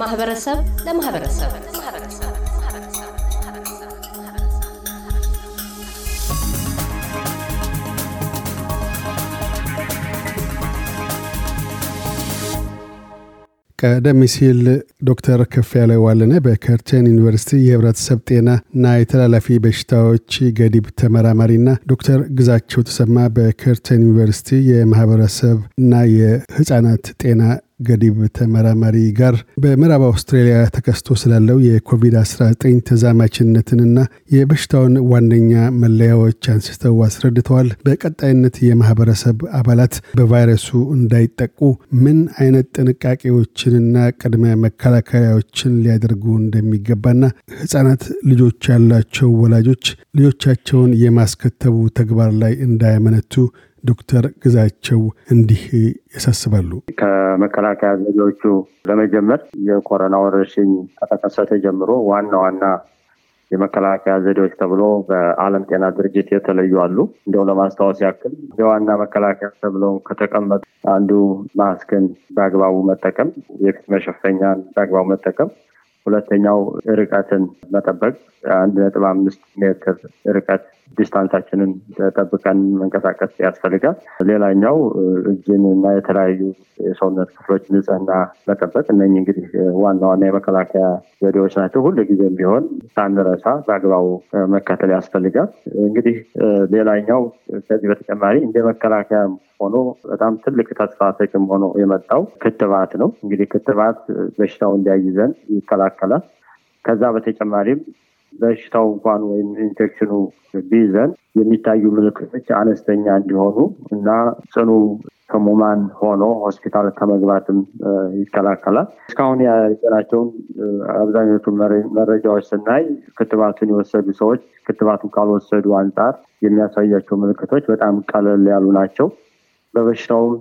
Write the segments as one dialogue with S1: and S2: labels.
S1: ከማህበረሰብ ለማህበረሰብ።
S2: ቀደም ሲል ዶክተር ከፍ ያለ ዋለነ በከርተን ዩኒቨርሲቲ የህብረተሰብ ጤና እና የተላላፊ በሽታዎች ገዲብ ተመራማሪና ዶክተር ግዛቸው ተሰማ በከርተን ዩኒቨርሲቲ የማህበረሰብ እና የህፃናት ጤና ገዲብ ተመራማሪ ጋር በምዕራብ አውስትራሊያ ተከስቶ ስላለው የኮቪድ-19 ተዛማችነትንና የበሽታውን ዋነኛ መለያዎች አንስተው አስረድተዋል። በቀጣይነት የማህበረሰብ አባላት በቫይረሱ እንዳይጠቁ ምን አይነት ጥንቃቄዎችንና ቅድመ መከላከያዎችን ሊያደርጉ እንደሚገባና ህጻናት ልጆች ያላቸው ወላጆች ልጆቻቸውን የማስከተቡ ተግባር ላይ እንዳያመነቱ ዶክተር ግዛቸው እንዲህ ያሳስባሉ።
S3: ከመከላከያ ዘዴዎቹ ለመጀመር የኮሮና ወረርሽኝ ከተከሰተ ጀምሮ ዋና ዋና የመከላከያ ዘዴዎች ተብሎ በዓለም ጤና ድርጅት የተለዩ አሉ። እንደው ለማስታወስ ያክል የዋና መከላከያ ተብለው ከተቀመጡ አንዱ ማስክን በአግባቡ መጠቀም፣ የፊት መሸፈኛን በአግባቡ መጠቀም ሁለተኛው ርቀትን መጠበቅ አንድ ነጥብ አምስት ሜትር ርቀት ዲስታንሳችንን ጠብቀን መንቀሳቀስ ያስፈልጋል። ሌላኛው እጅን እና የተለያዩ የሰውነት ክፍሎች ንጽህና መጠበቅ። እነኚህ እንግዲህ ዋና ዋና የመከላከያ ዘዴዎች ናቸው። ሁሉ ጊዜም ቢሆን ሳንረሳ በአግባቡ መከተል ያስፈልጋል። እንግዲህ ሌላኛው ከዚህ በተጨማሪ እንደ መከላከያ ሆኖ በጣም ትልቅ ተስፋ ሰጭም ሆኖ የመጣው ክትባት ነው። እንግዲህ ክትባት በሽታው እንዳይዘን ይከላከላል። ከዛ በተጨማሪም በሽታው እንኳን ወይም ኢንፌክሽኑ ቢይዘን የሚታዩ ምልክቶች አነስተኛ እንዲሆኑ እና ጽኑ ህሙማን ሆኖ ሆስፒታል ከመግባትም ይከላከላል። እስካሁን ያየናቸውን አብዛኞቹ መረጃዎች ስናይ ክትባቱን የወሰዱ ሰዎች ክትባቱን ካልወሰዱ አንጻር የሚያሳያቸው ምልክቶች በጣም ቀለል ያሉ ናቸው። በበሽታውም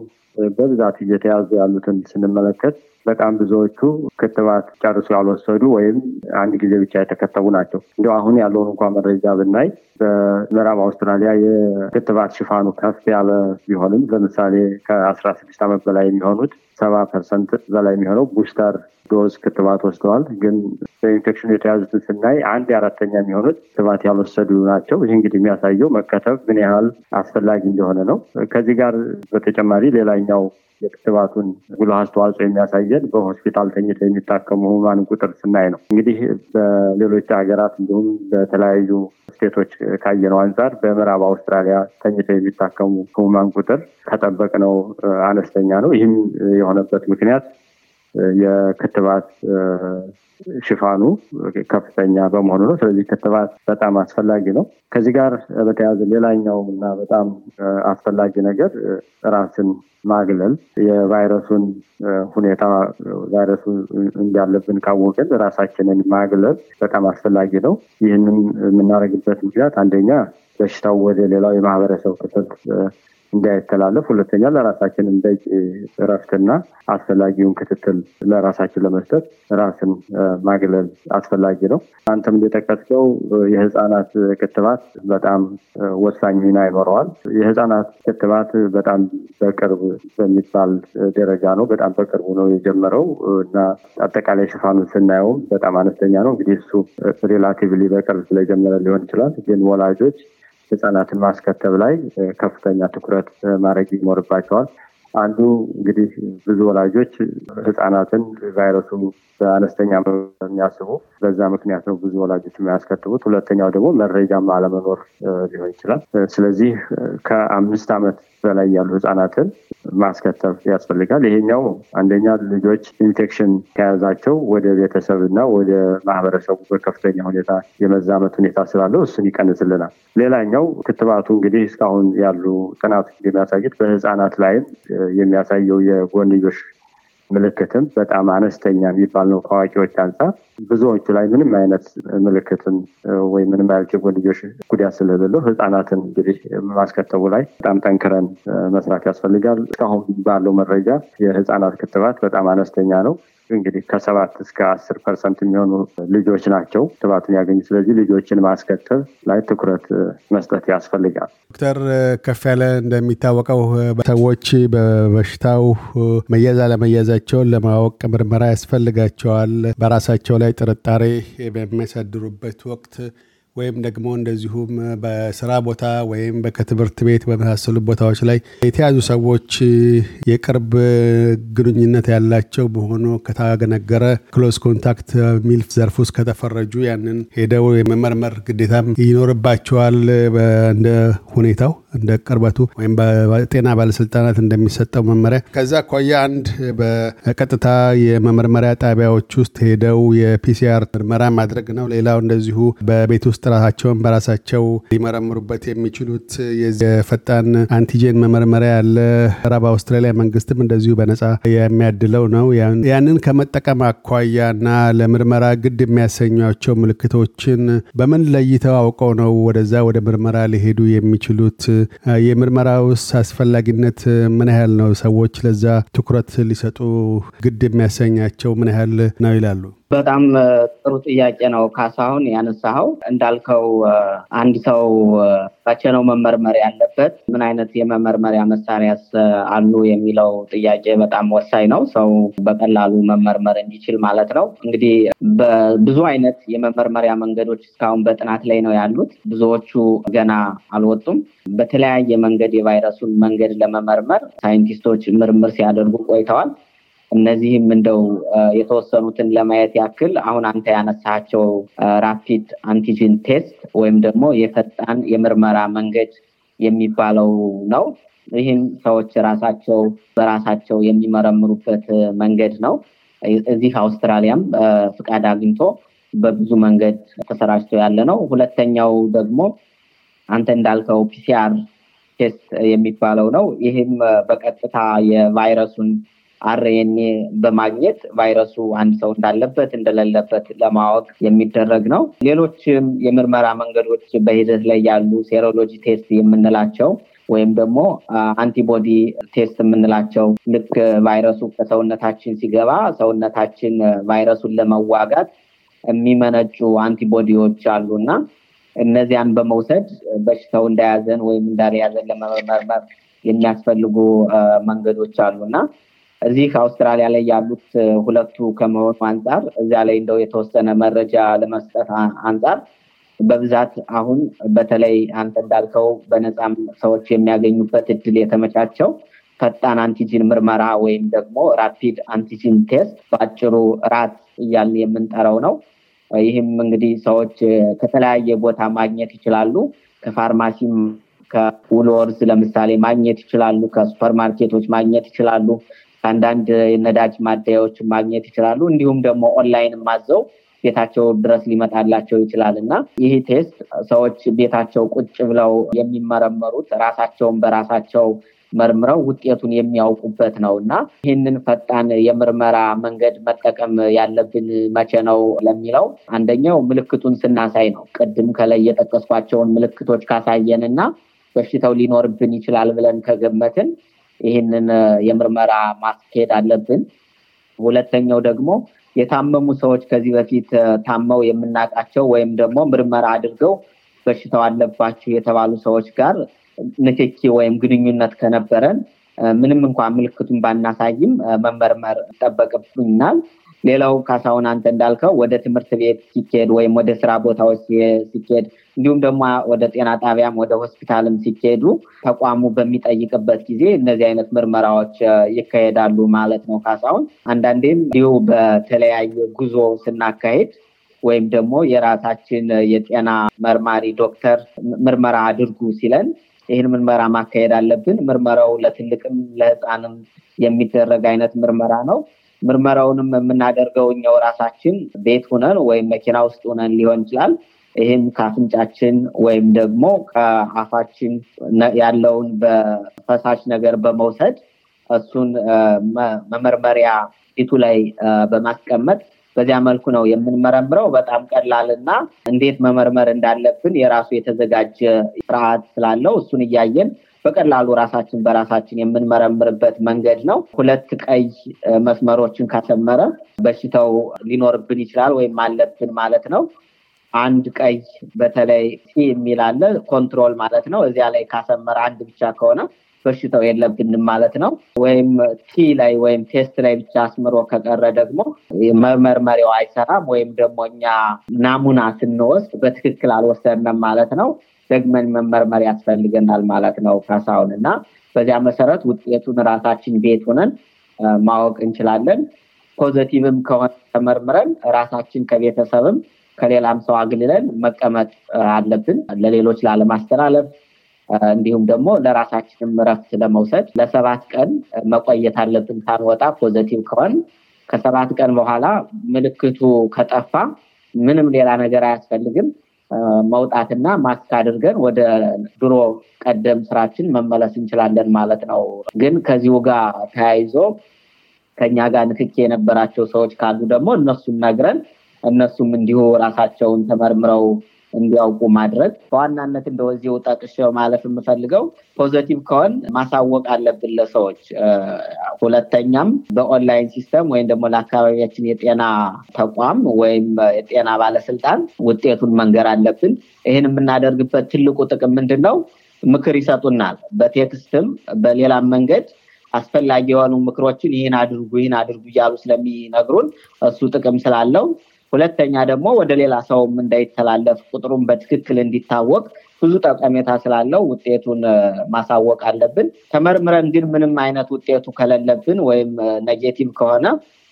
S3: በብዛት እየተያዙ ያሉትን ስንመለከት በጣም ብዙዎቹ ክትባት ጨርሶ ያልወሰዱ ወይም አንድ ጊዜ ብቻ የተከተቡ ናቸው። እንዲ አሁን ያለውን እንኳ መረጃ ብናይ በምዕራብ አውስትራሊያ የክትባት ሽፋኑ ከፍ ያለ ቢሆንም ለምሳሌ ከአስራ ስድስት ዓመት በላይ የሚሆኑት ሰባ ፐርሰንት በላይ የሚሆነው booster dose ክትባት ወስደዋል። ግን በኢንፌክሽኑ የተያዙትን ስናይ አንድ የአራተኛ የሚሆኑት ክትባት ያልወሰዱ ናቸው። ይህ እንግዲህ የሚያሳየው መከተብ ምን ያህል አስፈላጊ እንደሆነ ነው። ከዚህ ጋር በተጨማሪ ሌላኛው የክትባቱን ጉልህ አስተዋጽኦ የሚያሳየን በሆስፒታል ተኝተው የሚታከሙ ህሙማን ቁጥር ስናይ ነው። እንግዲህ በሌሎች ሀገራት እንዲሁም በተለያዩ ስቴቶች ካየነው አንጻር በምዕራብ አውስትራሊያ ተኝተው የሚታከሙ ህሙማን ቁጥር ከጠበቅነው አነስተኛ ነው። ይህም የሆነበት ምክንያት የክትባት ሽፋኑ ከፍተኛ በመሆኑ ነው። ስለዚህ ክትባት በጣም አስፈላጊ ነው። ከዚህ ጋር በተያያዘ ሌላኛው እና በጣም አስፈላጊ ነገር ራስን ማግለል የቫይረሱን ሁኔታ ቫይረሱ እንዳለብን ካወቅን ራሳችንን ማግለል በጣም አስፈላጊ ነው። ይህንን የምናደርግበት ምክንያት አንደኛ በሽታው ወደ ሌላው የማህበረሰብ ክፍል እንዳይተላለፍ፣ ሁለተኛ ለራሳችን በቂ እረፍትና አስፈላጊውን ክትትል ለራሳችን ለመስጠት ራስን ማግለል አስፈላጊ ነው። አንተም እንደጠቀስከው የህፃናት ክትባት በጣም ወሳኝ ሚና ይኖረዋል። የህፃናት ክትባት በጣም በቅርብ በሚባል ደረጃ ነው። በጣም በቅርቡ ነው የጀመረው እና አጠቃላይ ሽፋኑን ስናየውም በጣም አነስተኛ ነው። እንግዲህ እሱ ሪላቲቭሊ በቅርብ ስለጀመረ ሊሆን ይችላል። ግን ወላጆች ህጻናትን ማስከተብ ላይ ከፍተኛ ትኩረት ማድረግ ይኖርባቸዋል። አንዱ እንግዲህ ብዙ ወላጆች ህጻናትን ቫይረሱ በአነስተኛ የሚያስቡ በዛ ምክንያት ነው ብዙ ወላጆች የሚያስከትቡት። ሁለተኛው ደግሞ መረጃም አለመኖር ሊሆን ይችላል። ስለዚህ ከአምስት ዓመት በላይ ያሉ ህጻናትን ማስከተብ ያስፈልጋል። ይሄኛው አንደኛ ልጆች ኢንፌክሽን ከያዛቸው ወደ ቤተሰብ እና ወደ ማህበረሰቡ በከፍተኛ ሁኔታ የመዛመት ሁኔታ ስላለው እሱን ይቀንስልናል። ሌላኛው ክትባቱ እንግዲህ እስካሁን ያሉ ጥናቶች የሚያሳዩት በህፃናት ላይም የሚያሳየው የጎንዮሽ ምልክትም በጣም አነስተኛ የሚባል ነው ከአዋቂዎች አንጻር። ብዙዎቹ ላይ ምንም አይነት ምልክትም ወይ ምንም አይነት የጎንዮሽ ጉዳት ስለሌለው ህጻናትን እንግዲህ ማስከተቡ ላይ በጣም ጠንክረን መስራት ያስፈልጋል። እስካሁን ባለው መረጃ የህጻናት ክትባት በጣም አነስተኛ ነው። እንግዲህ ከሰባት እስከ አስር ፐርሰንት የሚሆኑ ልጆች ናቸው ክትባቱን ያገኙ። ስለዚህ ልጆችን ማስከተብ ላይ ትኩረት መስጠት ያስፈልጋል።
S2: ዶክተር ከፍ ያለ እንደሚታወቀው ሰዎች በበሽታው መያዝ አለመያዛቸውን ለማወቅ ምርመራ ያስፈልጋቸዋል። በራሳቸው ላይ ጥርጣሬ በሚያሳድሩበት ወቅት ወይም ደግሞ እንደዚሁም በስራ ቦታ ወይም ከትምህርት ቤት በመሳሰሉ ቦታዎች ላይ የተያዙ ሰዎች የቅርብ ግንኙነት ያላቸው በሆኑ ከታገነገረ close contact በሚል ዘርፍ ውስጥ ከተፈረጁ ያንን ሄደው የመመርመር ግዴታም ይኖርባቸዋል እንደ ሁኔታው እንደ ቅርበቱ ወይም በጤና ባለስልጣናት እንደሚሰጠው መመሪያ። ከዛ አኳያ አንድ በቀጥታ የመመርመሪያ ጣቢያዎች ውስጥ ሄደው የ PCR ምርመራ ማድረግ ነው። ሌላው እንደዚሁ በቤት ውስጥ ራሳቸውን በራሳቸው ሊመረምሩበት የሚችሉት የፈጣን አንቲጄን መመርመሪያ ያለ ራብ አውስትራሊያ መንግስትም እንደዚሁ በነጻ የሚያድለው ነው። ያንን ከመጠቀም አኳያ እና ለምርመራ ግድ የሚያሰኟቸው ምልክቶችን በምን ለይተው አውቀው ነው ወደዛ ወደ ምርመራ ሊሄዱ የሚችሉት? የምርመራውስ አስፈላጊነት ምን ያህል ነው? ሰዎች ለዛ ትኩረት ሊሰጡ ግድ የሚያሰኛቸው ምን ያህል ነው ይላሉ?
S4: በጣም ጥሩ ጥያቄ ነው ካሳሁን ያነሳኸው። እንዳልከው አንድ ሰው መቼ ነው መመርመር ያለበት፣ ምን አይነት የመመርመሪያ መሳሪያስ አሉ የሚለው ጥያቄ በጣም ወሳኝ ነው። ሰው በቀላሉ መመርመር እንዲችል ማለት ነው። እንግዲህ በብዙ አይነት የመመርመሪያ መንገዶች እስካሁን በጥናት ላይ ነው ያሉት። ብዙዎቹ ገና አልወጡም። በተለያየ መንገድ የቫይረሱን መንገድ ለመመርመር ሳይንቲስቶች ምርምር ሲያደርጉ ቆይተዋል። እነዚህም እንደው የተወሰኑትን ለማየት ያክል አሁን አንተ ያነሳቸው rapid antigen test ወይም ደግሞ የፈጣን የምርመራ መንገድ የሚባለው ነው። ይህም ሰዎች ራሳቸው በራሳቸው የሚመረምሩበት መንገድ ነው። እዚህ አውስትራሊያም ፍቃድ አግኝቶ በብዙ መንገድ ተሰራጭቶ ያለ ነው። ሁለተኛው ደግሞ አንተ እንዳልከው PCR test የሚባለው ነው። ይህም በቀጥታ የቫይረሱን RNA በማግኘት ቫይረሱ አንድ ሰው እንዳለበት እንደሌለበት ለማወቅ የሚደረግ ነው። ሌሎችም የምርመራ መንገዶች በሂደት ላይ ያሉ serology test የምንላቸው ወይም ደግሞ antibody test የምንላቸው ልክ ቫይረሱ ከሰውነታችን ሲገባ ሰውነታችን ቫይረሱን ለመዋጋት የሚመነጩ አንቲቦዲዎች አሉ እና እነዚያን በመውሰድ በሽታው እንዳያዘን ወይም እንዳልያዘን ለመመርመር የሚያስፈልጉ መንገዶች አሉ እና እዚህ አውስትራሊያ ላይ ያሉት ሁለቱ ከመሆኑ አንጻር እዚያ ላይ እንደው የተወሰነ መረጃ ለመስጠት አንጻር በብዛት አሁን በተለይ አንተ እንዳልከው በነፃም ሰዎች የሚያገኙበት እድል የተመቻቸው ፈጣን አንቲጂን ምርመራ ወይም ደግሞ ራፒድ አንቲጂን ቴስት በአጭሩ ራት እያልን የምንጠራው ነው። ይህም እንግዲህ ሰዎች ከተለያየ ቦታ ማግኘት ይችላሉ። ከፋርማሲም ከ Woolworths ለምሳሌ ማግኘት ይችላሉ። ከሱፐርማርኬቶች ማግኘት ይችላሉ። ከአንዳንድ የነዳጅ ማደያዎች ማግኘት ይችላሉ። እንዲሁም ደግሞ ኦንላይን ማዘው ቤታቸው ድረስ ሊመጣላቸው ይችላል እና ይህ test ሰዎች ቤታቸው ቁጭ ብለው የሚመረመሩት ራሳቸውን በራሳቸው መርምረው ውጤቱን የሚያውቁበት ነው እና ይህንን ፈጣን የምርመራ መንገድ መጠቀም ያለብን መቼ ነው ለሚለው አንደኛው ምልክቱን ስናሳይ ነው። ቅድም ከላይ የጠቀስኳቸውን ምልክቶች ካሳየን እና በሽታው ሊኖርብን ይችላል ብለን ከገመትን ይህንን የምርመራ ማስኬድ አለብን። ሁለተኛው ደግሞ የታመሙ ሰዎች ከዚህ በፊት ታመው የምናውቃቸው ወይም ደግሞ ምርመራ አድርገው በሽታው አለባቸው የተባሉ ሰዎች ጋር ንክኪ ወይም ግንኙነት ከነበረን ምንም እንኳን ምልክቱን ባናሳይም መመርመር ይጠበቅብናል። ሌላው ካሳሁን አንተ እንዳልከው ወደ ትምህርት ቤት ሲኬድ ወይም ወደ ስራ ቦታዎች ሲኬድ እንዲሁም ደግሞ ወደ ጤና ጣቢያም ወደ ሆስፒታልም ሲኬዱ ተቋሙ በሚጠይቅበት ጊዜ እነዚህ አይነት ምርመራዎች ይካሄዳሉ ማለት ነው። ካሳሁን አንዳንዴም እንዲሁ በተለያየ ጉዞ ስናካሄድ ወይም ደግሞ የራሳችን የጤና መርማሪ ዶክተር ምርመራ አድርጉ ሲለን ይህን ምርመራ ማካሄድ አለብን። ምርመራው ለትልቅም ለህፃንም የሚደረግ አይነት ምርመራ ነው። ምርመራውንም የምናደርገው እኛው ራሳችን ቤት ሁነን ወይም መኪና ውስጥ ሁነን ሊሆን ይችላል። ይህም ከአፍንጫችን ወይም ደግሞ ከአፋችን ያለውን በፈሳሽ ነገር በመውሰድ እሱን መመርመሪያ ፊቱ ላይ በማስቀመጥ በዚያ መልኩ ነው የምንመረምረው። በጣም ቀላል እና እንዴት መመርመር እንዳለብን የራሱ የተዘጋጀ ስርዓት ስላለው እሱን እያየን በቀላሉ ራሳችን በራሳችን የምንመረምርበት መንገድ ነው። ሁለት ቀይ መስመሮችን ካሰመረ በሽታው ሊኖርብን ይችላል ወይም አለብን ማለት ነው። አንድ ቀይ በተለይ የሚል አለ control ማለት ነው። እዚያ ላይ ካሰመረ አንድ ብቻ ከሆነ በሽታው የለብንም ማለት ነው። ወይም T ላይ ወይም test ላይ ብቻ አስምሮ ከቀረ ደግሞ መመርመሪያው አይሰራም ወይም ደግሞ እኛ ናሙና ስንወስድ በትክክል አልወሰድንም ማለት ነው። ደግመን መመርመር ያስፈልገናል ማለት ነው ካሳሁን። እና በዚያ መሰረት ውጤቱን ራሳችን ቤት ሆነን ማወቅ እንችላለን። ፖዘቲቭም ከሆነ ተመርምረን ራሳችን ከቤተሰብም ከሌላም ሰው አግልለን መቀመጥ አለብን። ለሌሎች ላለማስተላለፍ እንዲሁም ደግሞ ለራሳችንም እረፍት ለመውሰድ ለሰባት ቀን መቆየት አለብን ሳንወጣ positive ከሆን። ከሰባት ቀን በኋላ ምልክቱ ከጠፋ ምንም ሌላ ነገር አያስፈልግም መውጣትና ማስክ አድርገን ወደ ድሮ ቀደም ስራችን መመለስ እንችላለን ማለት ነው። ግን ከዚሁ ጋር ተያይዞ ከኛ ጋር ንክኪ የነበራቸው ሰዎች ካሉ ደግሞ እነሱን ነግረን እነሱም እንዲሁ ራሳቸውን ተመርምረው እንዲያውቁ ማድረግ በዋናነት እንደዚሁ ጠቅሼው ማለፍ የምፈልገው positive ከሆን ማሳወቅ አለብን ለሰዎች። ሁለተኛም በ online system ወይም ደግሞ ለአካባቢያችን የጤና ተቋም ወይም የጤና ባለስልጣን ውጤቱን መንገር አለብን። ይህን የምናደርግበት ትልቁ ጥቅም ምንድን ነው? ምክር ይሰጡናል። በ text ም በሌላም መንገድ አስፈላጊ የሆኑ ምክሮችን ይህን አድርጉ ይህን አድርጉ እያሉ ስለሚነግሩን እሱ ጥቅም ስላለው ሁለተኛ ደግሞ ወደ ሌላ ሰውም እንዳይተላለፍ ቁጥሩን በትክክል እንዲታወቅ ብዙ ጠቀሜታ ስላለው ውጤቱን ማሳወቅ አለብን። ተመርምረን ግን ምንም አይነት ውጤቱ ከሌለብን ወይም negative ከሆነ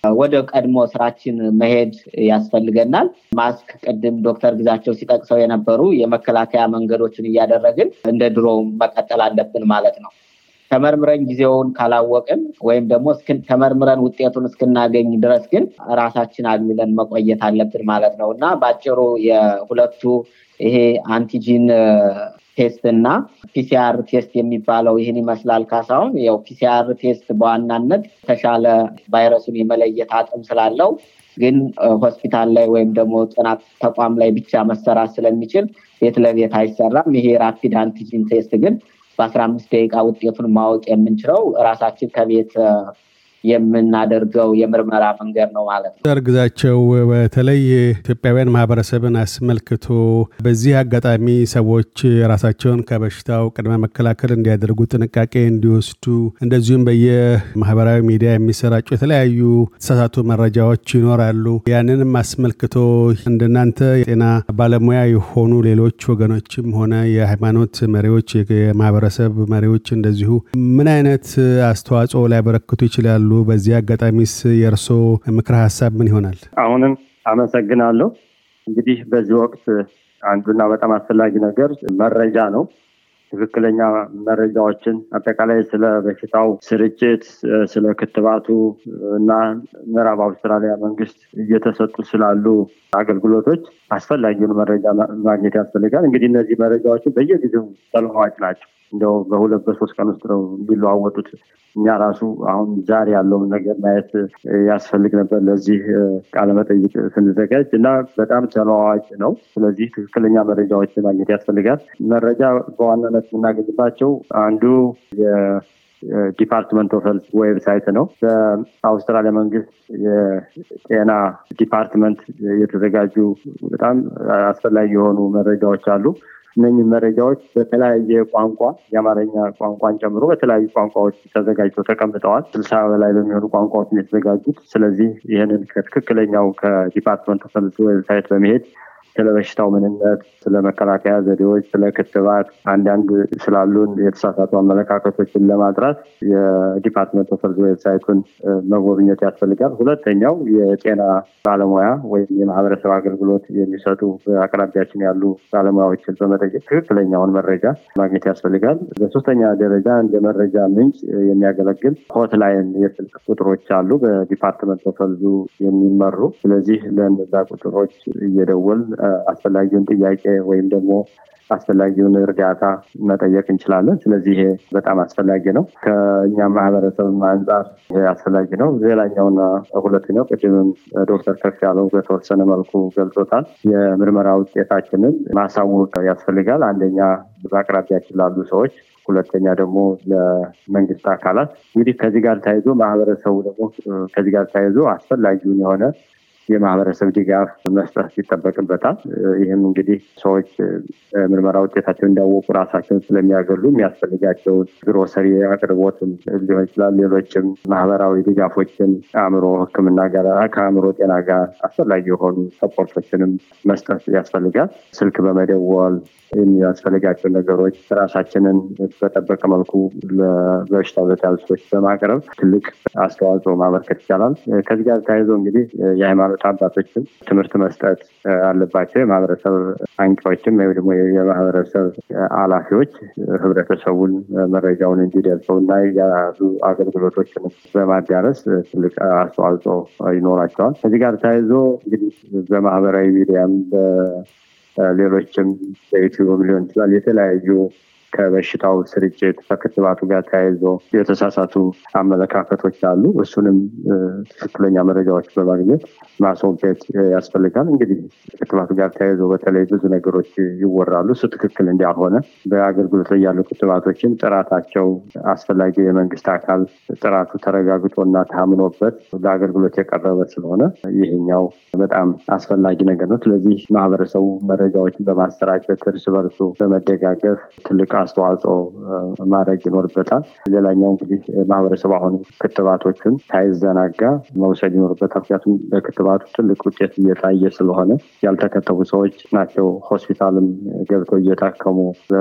S4: ወደ ቀድሞ ስራችን መሄድ ያስፈልገናል። ማስክ ቅድም ዶክተር ግዛቸው ሲጠቅሰው የነበሩ የመከላከያ መንገዶችን እያደረግን እንደ ድሮ መቀጠል አለብን ማለት ነው። ተመርምረን ጊዜውን ካላወቅን ወይም ደግሞ ተመርምረን ውጤቱን እስክናገኝ ድረስ ግን ራሳችን አግልለን መቆየት አለብን ማለት ነው እና በአጭሩ የሁለቱ ይሄ antigen test እና PCR test የሚባለው ይህን ይመስላል። ካሳሁን ያው PCR test በዋናነት የተሻለ ቫይረሱን የመለየት አቅም ስላለው ግን ሆስፒታል ላይ ወይም ደግሞ ጥናት ተቋም ላይ ብቻ መሰራት ስለሚችል ቤት ለቤት አይሰራም። ይሄ rapid antigen test ግን በአስራ አምስት ደቂቃ ውጤቱን ማወቅ የምንችለው ራሳችን ከቤት የምናደርገው የምርመራ መንገድ ነው ማለት ነው።
S2: እርግዛቸው በተለይ ኢትዮጵያውያን ማህበረሰብን አስመልክቶ በዚህ አጋጣሚ ሰዎች ራሳቸውን ከበሽታው ቅድመ መከላከል እንዲያደርጉ ጥንቃቄ እንዲወስዱ እንደዚሁም በየማህበራዊ ሚዲያ የሚሰራጩ የተለያዩ የተሳሳቱ መረጃዎች ይኖራሉ። ያንንም አስመልክቶ እንደናንተ የጤና ባለሙያ የሆኑ ሌሎች ወገኖችም ሆነ የሃይማኖት መሪዎች፣ የማህበረሰብ መሪዎች እንደዚሁ ምን አይነት አስተዋጽኦ ሊያበረክቱ ይችላሉ? በዚህ አጋጣሚስ የእርሶ ምክረ ሀሳብ ምን ይሆናል?
S3: አሁንም አመሰግናለሁ። እንግዲህ በዚህ ወቅት አንዱና በጣም አስፈላጊ ነገር መረጃ ነው። ትክክለኛ መረጃዎችን አጠቃላይ ስለ በሽታው ስርጭት፣ ስለ ክትባቱ እና ምዕራብ አውስትራሊያ መንግስት እየተሰጡ ስላሉ አገልግሎቶች አስፈላጊውን መረጃ ማግኘት ያስፈልጋል። እንግዲህ እነዚህ መረጃዎችን በየጊዜው ተለዋዋጭ ናቸው። እንደው በሁለት በሶስት ቀን ውስጥ ነው የሚለዋወጡት። እኛ ራሱ አሁን ዛሬ ያለውን ነገር ማየት ያስፈልግ ነበር ለዚህ ቃለመጠይቅ ስንዘጋጅ እና በጣም ተለዋዋጭ ነው። ስለዚህ ትክክለኛ መረጃዎች ማግኘት ያስፈልጋል። መረጃ በዋናነት የምናገኝባቸው አንዱ Department of Health website ነው። በአውስትራሊያ መንግስት የጤና department የተዘጋጁ በጣም አስፈላጊ የሆኑ መረጃዎች አሉ። እነኝህ መረጃዎች በተለያየ ቋንቋ የአማርኛ ቋንቋን ጨምሮ በተለያዩ ቋንቋዎች ተዘጋጅተው ተቀምጠዋል። ስልሳ በላይ በሚሆኑ ቋንቋዎች የተዘጋጁት። ስለዚህ ይህንን ከትክክለኛው ከ Department Health website በመሄድ ስለ በሽታው ምንነት፣ ስለ መከላከያ ዘዴዎች፣ ስለ ክትባት፣ አንዳንድ ስላሉን የተሳሳቱ አመለካከቶችን ለማጥራት የ Department of Health website ኡን መጎብኘት ያስፈልጋል። ሁለተኛው የጤና ባለሙያ ወይም የማህበረሰብ አገልግሎት የሚሰጡ በአቅራቢያችን ያሉ ባለሙያዎችን በመጠየቅ ትክክለኛውን መረጃ ማግኘት ያስፈልጋል። በሶስተኛ ደረጃ እንደ መረጃ ምንጭ የሚያገለግል hotline የስልክ ቁጥሮች አሉ በ Department of Health ኡ የሚመሩ። ስለዚህ ለእነዛ ቁጥሮች እየደወልን አስፈላጊውን ጥያቄ ወይም ደግሞ አስፈላጊውን እርዳታ መጠየቅ እንችላለን። ስለዚህ ይሄ በጣም አስፈላጊ ነው። ከእኛ ማህበረሰብ አንጻር ይሄ አስፈላጊ ነው። ሌላኛውና ሁለተኛው ቅድምም ዶክተር ከፍ ያለው በተወሰነ መልኩ ገልጾታል። የምርመራ ውጤታችንን ማሳወቅ ያስፈልጋል። አንደኛ በአቅራቢያችን ላሉ ሰዎች ሁለተኛ ደግሞ ለመንግስት አካላት እንግዲህ ከዚህ ጋር ተያይዞ ማህበረሰቡ ደግሞ ከዚህ ጋር ተያይዞ አስፈላጊውን የሆነ የማህበረሰብ ድጋፍ መስጠት ይጠበቅበታል። ይህም እንግዲህ ሰዎች ምርመራ ውጤታቸውን እንዲያወቁ ራሳቸውን ስለሚያገሉ የሚያስፈልጋቸውን ግሮሰሪ አቅርቦትን ሊሆን ይችላል። ሌሎችም ማህበራዊ ድጋፎችን አእምሮ ሕክምና ጋር ከአእምሮ ጤና ጋር አስፈላጊ የሆኑ ሰፖርቶችንም መስጠት ያስፈልጋል። ስልክ በመደወል የሚያስፈልጋቸው ነገሮች ራሳችንን በጠበቀ መልኩ በበሽታው ለተያዙ ሰዎች በማቅረብ ትልቅ አስተዋጽኦ ማበርከት ይቻላል። ከዚህ ጋር ተያይዞ እንግዲህ የሃይማኖት አባቶችም ትምህርት መስጠት አለባቸው። የማህበረሰብ አንቂዎችም ወይ ደግሞ የማህበረሰብ ኃላፊዎች ህብረተሰቡን መረጃውን እንዲደርሰው እና ያሉ አገልግሎቶችን በማዳረስ ትልቅ አስተዋጽኦ ይኖራቸዋል። ከዚህ ጋር ተያይዞ እንግዲህ በማህበራዊ ሚዲያም ሌሎችም በዩቲዩብም ሊሆን ይችላል የተለያዩ ከበሽታው ስርጭት ከክትባቱ ጋር ተያይዞ የተሳሳቱ አመለካከቶች አሉ። እሱንም ትክክለኛ መረጃዎች በማግኘት ማስወገድ ያስፈልጋል። እንግዲህ ክትባቱ ጋር ተያይዞ በተለይ ብዙ ነገሮች ይወራሉ። እሱ ትክክል እንዳልሆነ በአገልግሎት ላይ ያሉ ክትባቶችን ጥራታቸው አስፈላጊ የመንግስት አካል ጥራቱ ተረጋግጦና ታምኖበት ለአገልግሎት የቀረበ ስለሆነ ይህኛው በጣም አስፈላጊ ነገር ነው። ስለዚህ ማህበረሰቡ መረጃዎችን በማሰራጨት እርስ በርሱ በመደጋገፍ ትልቅ አስተዋጽኦ ማድረግ ይኖርበታል። ሌላኛው እንግዲህ ማህበረሰቡ አሁን ክትባቶችን ሳይዘናጋ መውሰድ ይኖርበታል። ምክንያቱም በክትባቱ ትልቅ ውጤት እየታየ ስለሆነ ያልተከተቡ ሰዎች ናቸው ሆስፒታልም ገብተው እየታከሙ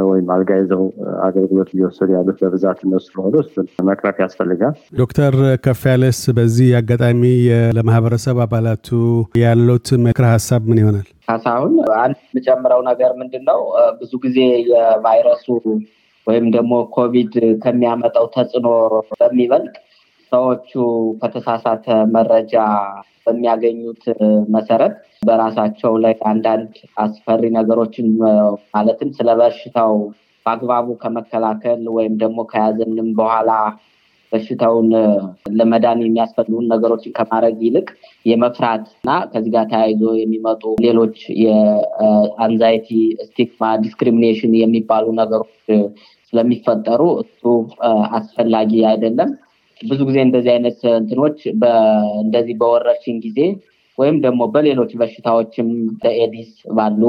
S3: ወይም አልጋ ይዘው አገልግሎት እየወሰዱ ያሉት በብዛት እነሱ ስለሆነ እሱን መቅረፍ ያስፈልጋል።
S2: ዶክተር ከፍ ያለስ በዚህ አጋጣሚ ለማህበረሰብ አባላቱ ያሉት ምክረ ሀሳብ ምን ይሆናል?
S4: ካሳሁን አንድ የምጨምረው ነገር ምንድን ነው፣ ብዙ ጊዜ የቫይረሱ ወይም ደግሞ ኮቪድ ከሚያመጣው ተጽዕኖ በሚበልጥ ሰዎቹ ከተሳሳተ መረጃ በሚያገኙት መሰረት በራሳቸው ላይ አንዳንድ አስፈሪ ነገሮችን ማለትም ስለ በሽታው በአግባቡ ከመከላከል ወይም ደግሞ ከያዘንም በኋላ በሽታውን ለመዳን የሚያስፈልጉን ነገሮችን ከማድረግ ይልቅ የመፍራት እና ከዚህ ጋር ተያይዞ የሚመጡ ሌሎች የ anxiety፣ stigma፣ discrimination የሚባሉ ነገሮች ስለሚፈጠሩ እሱ አስፈላጊ አይደለም። ብዙ ጊዜ እንደዚህ አይነት እንትኖች እንደዚህ በወረርሽኝ ጊዜ ወይም ደግሞ በሌሎች በሽታዎችም ለኤድስ ባሉ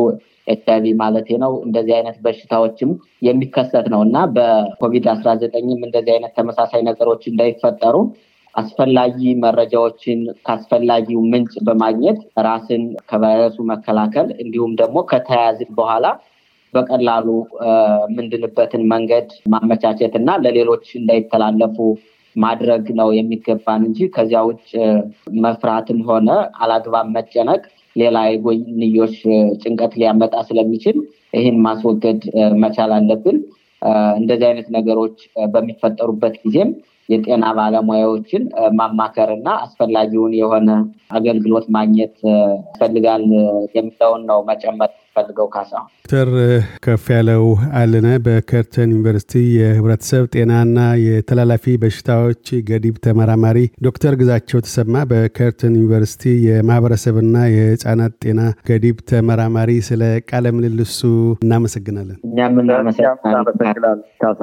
S4: ኤች አይቪ ማለት ነው። እንደዚህ አይነት በሽታዎችም የሚከሰት ነው እና በኮቪድ አስራ ዘጠኝም እንደዚህ አይነት ተመሳሳይ ነገሮች እንዳይፈጠሩ አስፈላጊ መረጃዎችን ከአስፈላጊው ምንጭ በማግኘት ራስን ከቫይረሱ መከላከል እንዲሁም ደግሞ ከተያያዝን በኋላ በቀላሉ የምንድንበትን መንገድ ማመቻቸት እና ለሌሎች እንዳይተላለፉ ማድረግ ነው የሚገባን እንጂ ከዚያ ውጭ መፍራትም ሆነ አላግባብ መጨነቅ ሌላ የጎንዮሽ ጭንቀት ሊያመጣ ስለሚችል ይህን ማስወገድ መቻል አለብን። እንደዚህ አይነት ነገሮች በሚፈጠሩበት ጊዜም የጤና ባለሙያዎችን ማማከር እና አስፈላጊውን የሆነ አገልግሎት ማግኘት ያስፈልጋል የሚለውን ነው መጨመር ፈልገው ካሳ
S2: ዶክተር ከፍ ያለው አለነ በከርተን ዩኒቨርሲቲ የህብረተሰብ ጤናና የተላላፊ በሽታዎች ገዲብ ተመራማሪ፣ ዶክተር ግዛቸው ተሰማ በከርተን ዩኒቨርሲቲ የማህበረሰብና የህፃናት ጤና ገዲብ ተመራማሪ፣ ስለ ቃለ ምልልሱ እናመሰግናለን።
S4: እኛም እናመሰግናለን
S3: ካሳ።